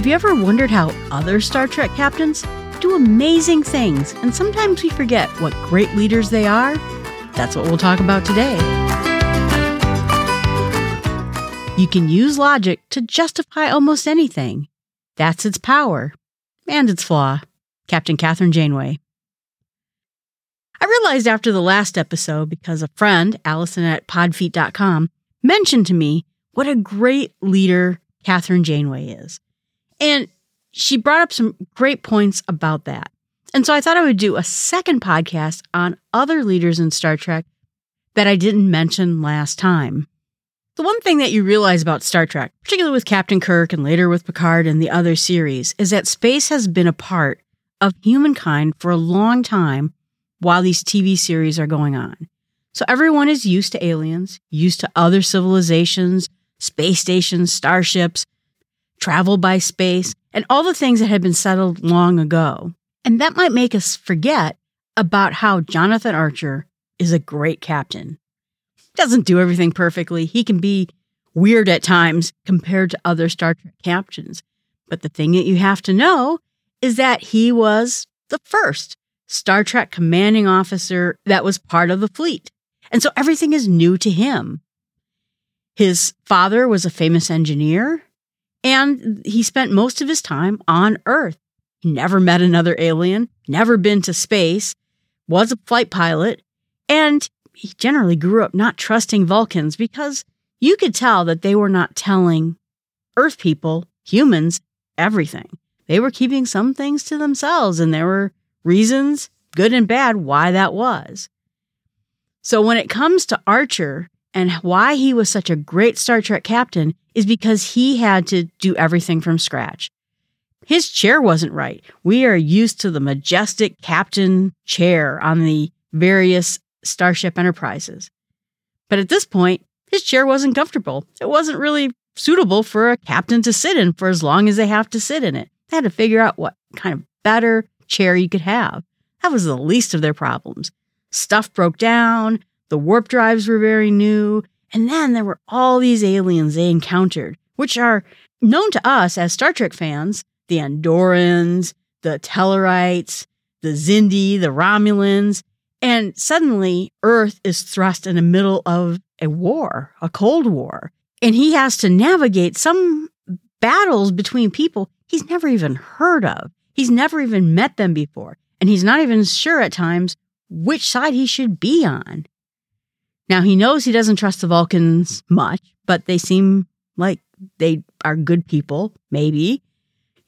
Have you ever wondered how other Star Trek captains do amazing things and sometimes we forget what great leaders they are? That's what we'll talk about today. You can use logic to justify almost anything. That's its power and its flaw. Captain Kathryn Janeway. I realized after the last episode, because a friend, Allison at podfeet.com, mentioned to me what a great leader Kathryn Janeway is. And she brought up some great points about that. And so I thought I would do a second podcast on other leaders in Star Trek that I didn't mention last time. The one thing that you realize about Star Trek, particularly with Captain Kirk and later with Picard and the other series, is that space has been a part of humankind for a long time while these TV series are going on. So everyone is used to aliens, used to other civilizations, space stations, starships, travel by space, and all the things that had been settled long ago. And that might make us forget about how Jonathan Archer is a great captain. Doesn't do everything perfectly. He can be weird at times compared to other Star Trek captains. But the thing that you have to know is that he was the first Star Trek commanding officer that was part of the fleet. And so everything is new to him. His father was a famous engineer, and he spent most of his time on Earth. He never met another alien, never been to space, was a flight pilot, and he generally grew up not trusting Vulcans because you could tell that they were not telling Earth people, humans, everything. They were keeping some things to themselves, and there were reasons, good and bad, why that was. So when it comes to Archer and why he was such a great Star Trek captain, is because he had to do everything from scratch. His chair wasn't right. We are used to the majestic captain chair on the various Starship Enterprises. But at this point, his chair wasn't comfortable. It wasn't really suitable for a captain to sit in for as long as they have to sit in it. They had to figure out what kind of better chair you could have. That was the least of their problems. Stuff broke down, the warp drives were very new, and then there were all these aliens they encountered, which are known to us as Star Trek fans the Andorians, the Tellarites, the Xindi, the Romulans. And suddenly, Earth is thrust in the middle of a war, a Cold War. And he has to navigate some battles between people he's never even heard of. He's never even met them before. And he's not even sure at times which side he should be on. Now, he knows he doesn't trust the Vulcans much, but they seem like they are good people, maybe.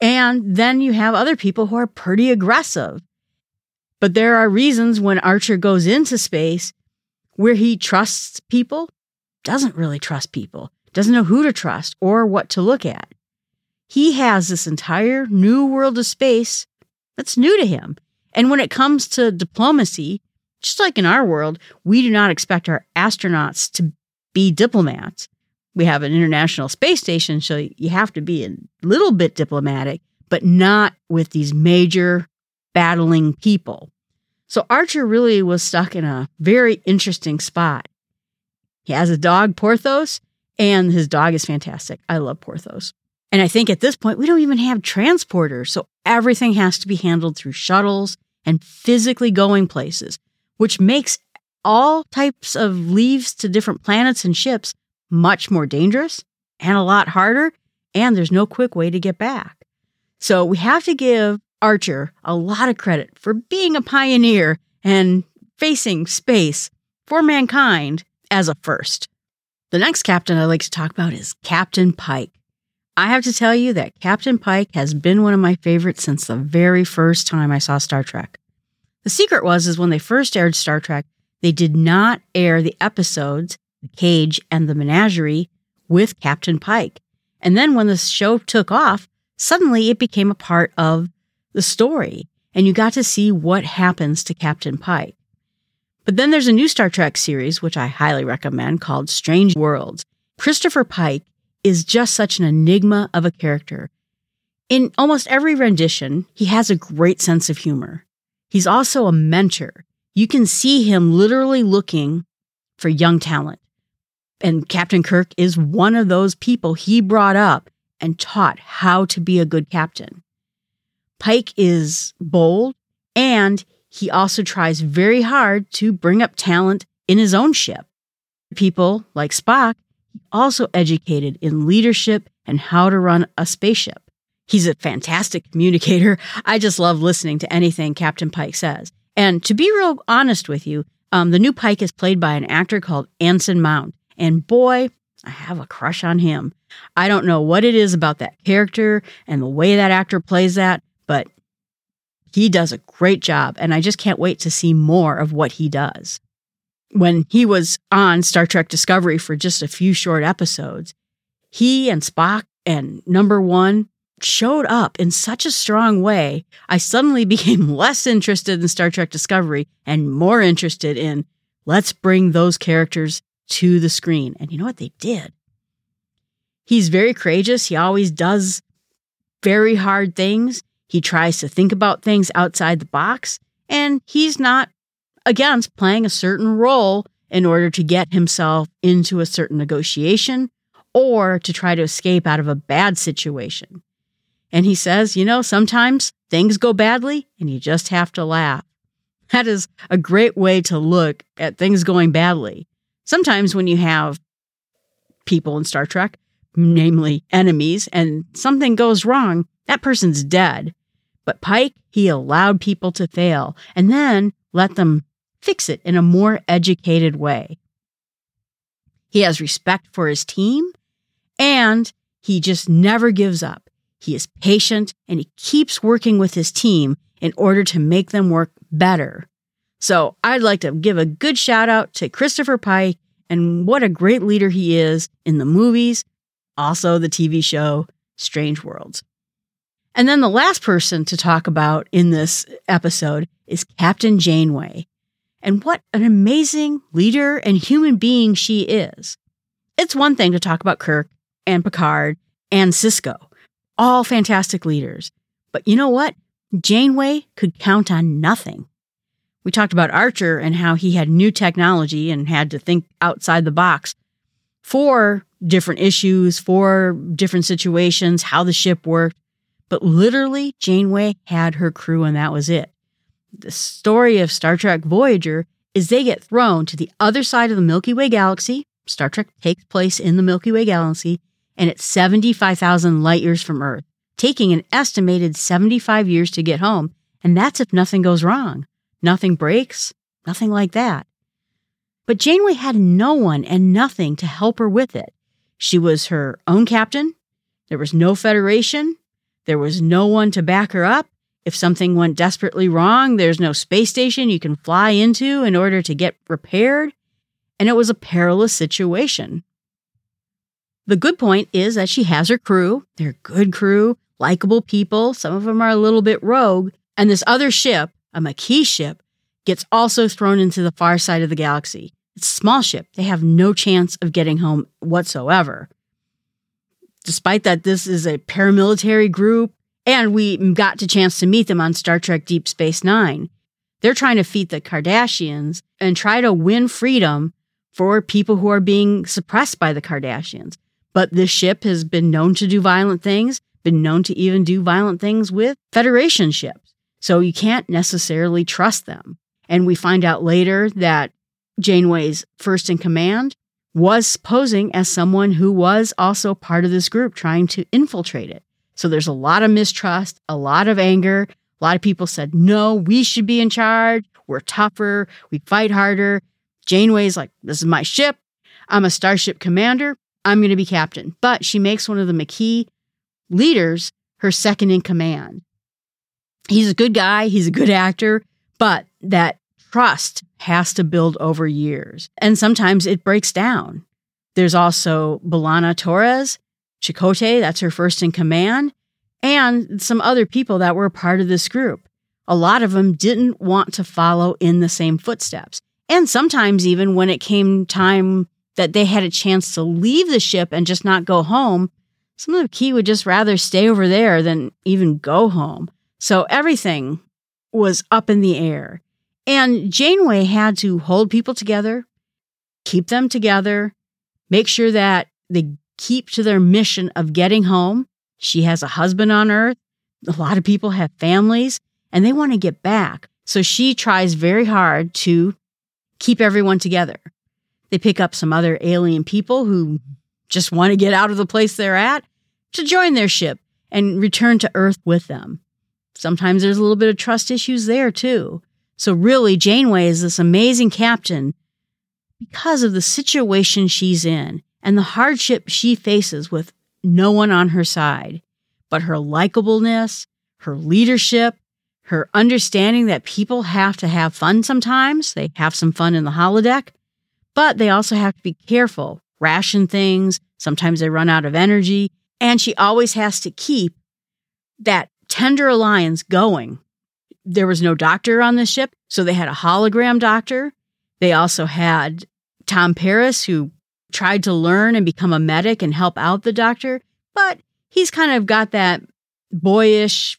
And then you have other people who are pretty aggressive. But there are reasons when Archer goes into space where he trusts people, doesn't really trust people, doesn't know who to trust or what to look at. He has this entire new world of space that's new to him. And when it comes to diplomacy, just like in our world, we do not expect our astronauts to be diplomats. We have an international space station, so you have to be a little bit diplomatic, but not with these major battling people. So Archer really was stuck in a very interesting spot. He has a dog, Porthos, and his dog is fantastic. I love Porthos. And I think at this point, we don't even have transporters. So everything has to be handled through shuttles and physically going places which makes all types of leaves to different planets and ships much more dangerous and a lot harder, and there's no quick way to get back. So we have to give Archer a lot of credit for being a pioneer and facing space for mankind as a first. The next captain I'd like to talk about is Captain Pike. I have to tell you that Captain Pike has been one of my favorites since the very first time I saw Star Trek. The secret was is when they first aired Star Trek, they did not air the episodes, The Cage and the Menagerie, with Captain Pike. And then when the show took off, suddenly it became a part of the story, and you got to see what happens to Captain Pike. But then there's a new Star Trek series, which I highly recommend, called Strange Worlds. Christopher Pike is just such an enigma of a character. In almost every rendition, he has a great sense of humor. He's also a mentor. You can see him literally looking for young talent. And Captain Kirk is one of those people he brought up and taught how to be a good captain. Pike is bold and he also tries very hard to bring up talent in his own ship. People like Spock, he also educated in leadership and how to run a spaceship. He's a fantastic communicator. I just love listening to anything Captain Pike says. And to be real honest with you, um, the new Pike is played by an actor called Anson Mount. And boy, I have a crush on him. I don't know what it is about that character and the way that actor plays that, but he does a great job. And I just can't wait to see more of what he does. When he was on Star Trek Discovery for just a few short episodes, he and Spock and Number One showed up in such a strong way, I suddenly became less interested in Star Trek Discovery and more interested in let's bring those characters to the screen. And you know what? They did. He's very courageous. He always does very hard things. He tries to think about things outside the box, and he's not against playing a certain role in order to get himself into a certain negotiation or to try to escape out of a bad situation. And he says, you know, sometimes things go badly and you just have to laugh. That is a great way to look at things going badly. Sometimes when you have people in Star Trek, namely enemies, and something goes wrong, that person's dead. But Pike, he allowed people to fail and then let them fix it in a more educated way. He has respect for his team and he just never gives up. He is patient and he keeps working with his team in order to make them work better. So I'd like to give a good shout out to Christopher Pike and what a great leader he is in the movies, also the TV show Strange Worlds. And then the last person to talk about in this episode is Captain Janeway. And what an amazing leader and human being she is. It's one thing to talk about Kirk and Picard and Sisko, all fantastic leaders. But you know what? Janeway could count on nothing. We talked about Archer and how he had new technology and had to think outside the box for different issues, for different situations, how the ship worked. But literally, Janeway had her crew and that was it. The story of Star Trek Voyager is they get thrown to the other side of the Milky Way galaxy. Star Trek takes place in the Milky Way galaxy and it's 75,000 light years from Earth, taking an estimated 75 years to get home. And that's if nothing goes wrong. Nothing breaks, nothing like that. But Janeway had no one and nothing to help her with it. She was her own captain. There was no federation. There was no one to back her up. If something went desperately wrong, there's no space station you can fly into in order to get repaired. And it was a perilous situation. The good point is that she has her crew. They're good crew, likable people. Some of them are a little bit rogue. And this other ship, a Maquis ship, gets also thrown into the far side of the galaxy. It's a small ship. They have no chance of getting home whatsoever. Despite that, this is a paramilitary group, and we got a chance to meet them on Star Trek Deep Space Nine. They're trying to defeat the Cardassians and try to win freedom for people who are being suppressed by the Cardassians. But this ship has been known to do violent things, been known to even do violent things with Federation ships. So you can't necessarily trust them. And we find out later that Janeway's first in command was posing as someone who was also part of this group trying to infiltrate it. So there's a lot of mistrust, a lot of anger. A lot of people said, no, we should be in charge. We're tougher. We fight harder. Janeway's like, this is my ship. I'm a starship commander. I'm going to be captain. But she makes one of the Maquis leaders her second in command. He's a good guy, he's a good actor, but that trust has to build over years. And sometimes it breaks down. There's also B'Elanna Torres, Chakotay, that's her first in command, and some other people that were part of this group. A lot of them didn't want to follow in the same footsteps. And sometimes, even when it came time that they had a chance to leave the ship and just not go home, some of the key would just rather stay over there than even go home. So everything was up in the air. And Janeway had to hold people together, keep them together, make sure that they keep to their mission of getting home. She has a husband on Earth. A lot of people have families and they want to get back. So she tries very hard to keep everyone together. They pick up some other alien people who just want to get out of the place they're at to join their ship and return to Earth with them. Sometimes there's a little bit of trust issues there too. So really, Janeway is this amazing captain because of the situation she's in and the hardship she faces with no one on her side. But her likableness, her leadership, her understanding that people have to have fun sometimes, they have some fun in the holodeck, but they also have to be careful, ration things. Sometimes they run out of energy. And she always has to keep that tender alliance going. There was no doctor on the ship, so they had a hologram doctor. They also had Tom Paris, who tried to learn and become a medic and help out the doctor, but he's kind of got that boyish,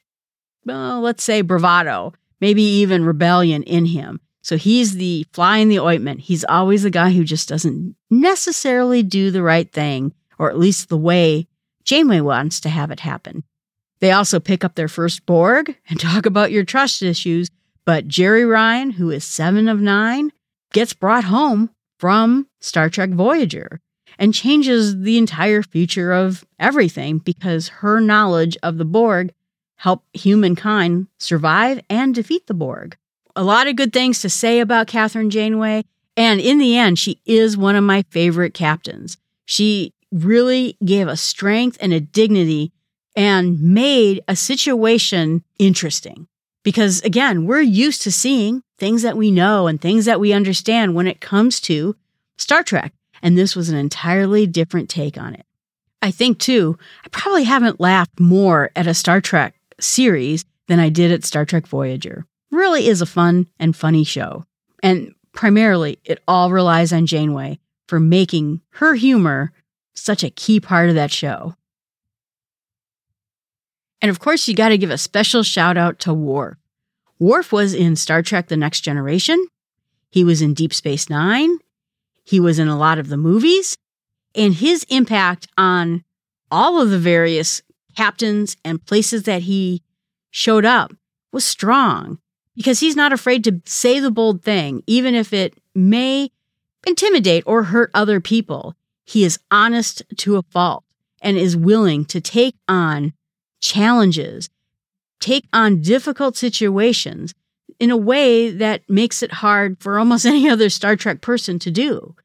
well, let's say bravado, maybe even rebellion in him. So he's the fly in the ointment. He's always the guy who just doesn't necessarily do the right thing, or at least the way Janeway wants to have it happen. They also pick up their first Borg and talk about your trust issues, but Jeri Ryan, who is seven of nine, gets brought home from Star Trek Voyager and changes the entire future of everything because her knowledge of the Borg helped humankind survive and defeat the Borg a lot of good things to say about Kathryn Janeway. And in the end, she is one of my favorite captains. She really gave a strength and a dignity and made a situation interesting. Because again, we're used to seeing things that we know and things that we understand when it comes to Star Trek. And this was an entirely different take on it. I think too, I probably haven't laughed more at a Star Trek series than I did at Star Trek Voyager really is a fun and funny show. And primarily, it all relies on Janeway for making her humor such a key part of that show. And of course, you got to give a special shout out to Worf. Worf was in Star Trek The Next Generation. He was in Deep Space Nine. He was in a lot of the movies. And his impact on all of the various captains and places that he showed up was strong because he's not afraid to say the bold thing, even if it may intimidate or hurt other people. He is honest to a fault and is willing to take on challenges, take on difficult situations in a way that makes it hard for almost any other Star Trek person to do.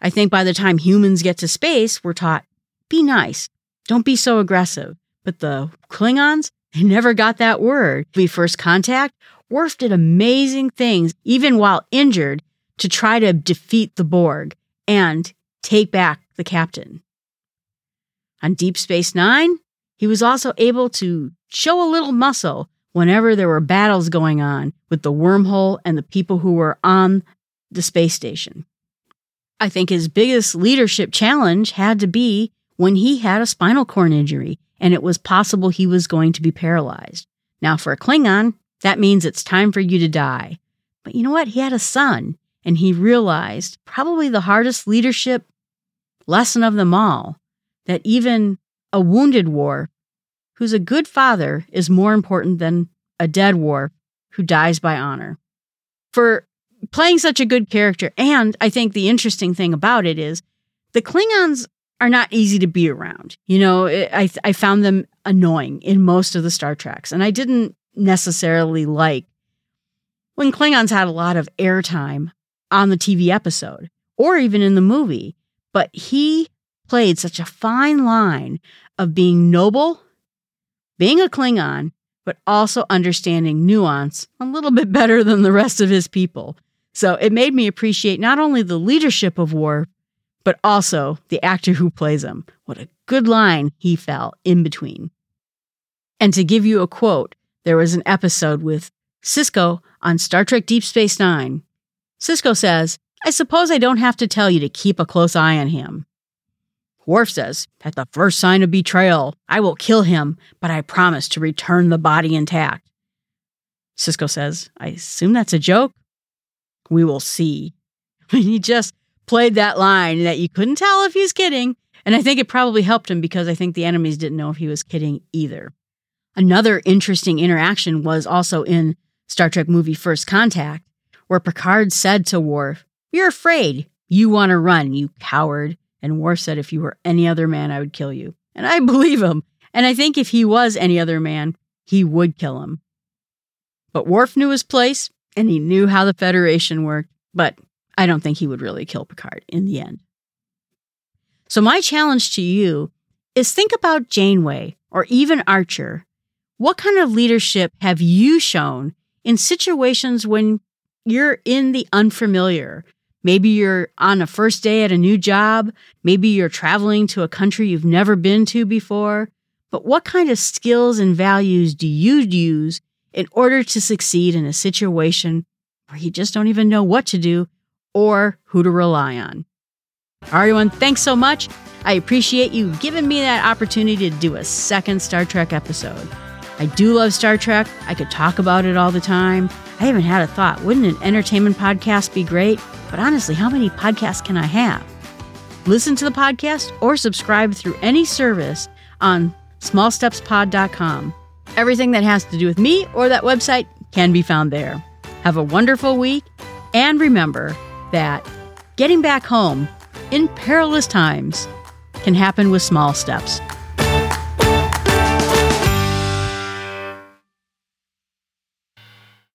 I think by the time humans get to space, we're taught be nice, don't be so aggressive. But the Klingons, they never got that word. We first contact Worf did amazing things, even while injured, to try to defeat the Borg and take back the captain. On Deep Space Nine, he was also able to show a little muscle whenever there were battles going on with the wormhole and the people who were on the space station. I think his biggest leadership challenge had to be when he had a spinal cord injury and it was possible he was going to be paralyzed. Now, for a Klingon, that means it's time for you to die. But you know what? He had a son, and he realized probably the hardest leadership lesson of them all that even a wounded Worf who's a good father, is more important than a dead Worf who dies by honor. For playing such a good character, and I think the interesting thing about it is the Klingons are not easy to be around. You know, I, I found them annoying in most of the Star Treks, and I didn't necessarily like when Klingons had a lot of airtime on the TV episode or even in the movie. But he played such a fine line of being noble, being a Klingon, but also understanding nuance a little bit better than the rest of his people. So it made me appreciate not only the leadership of Worf, but also the actor who plays him. What a good line he fell in between. And to give you a quote, there was an episode with Sisko on Star Trek Deep Space Nine. Sisko says, I suppose I don't have to tell you to keep a close eye on him. Worf says, At the first sign of betrayal, I will kill him, but I promise to return the body intact. Sisko says, I assume that's a joke? We will see. he just played that line that you couldn't tell if he's kidding, And I think it probably helped him because I think the enemies didn't know if he was kidding either. Another interesting interaction was also in Star Trek movie First Contact, where Picard said to Worf, You're afraid. You want to run, you coward. And Worf said, If you were any other man, I would kill you. And I believe him. And I think if he was any other man, he would kill him. But Worf knew his place and he knew how the Federation worked, but I don't think he would really kill Picard in the end. So, my challenge to you is think about Janeway or even Archer. What kind of leadership have you shown in situations when you're in the unfamiliar? Maybe you're on a first day at a new job. Maybe you're traveling to a country you've never been to before. But what kind of skills and values do you use in order to succeed in a situation where you just don't even know what to do or who to rely on? Everyone, thanks so much. I appreciate you giving me that opportunity to do a second Star Trek episode. I do love Star Trek. I could talk about it all the time. I haven't had a thought. Wouldn't an entertainment podcast be great? But honestly, how many podcasts can I have? Listen to the podcast or subscribe through any service on smallstepspod.com. Everything that has to do with me or that website can be found there. Have a wonderful week, and remember that getting back home in perilous times can happen with small steps.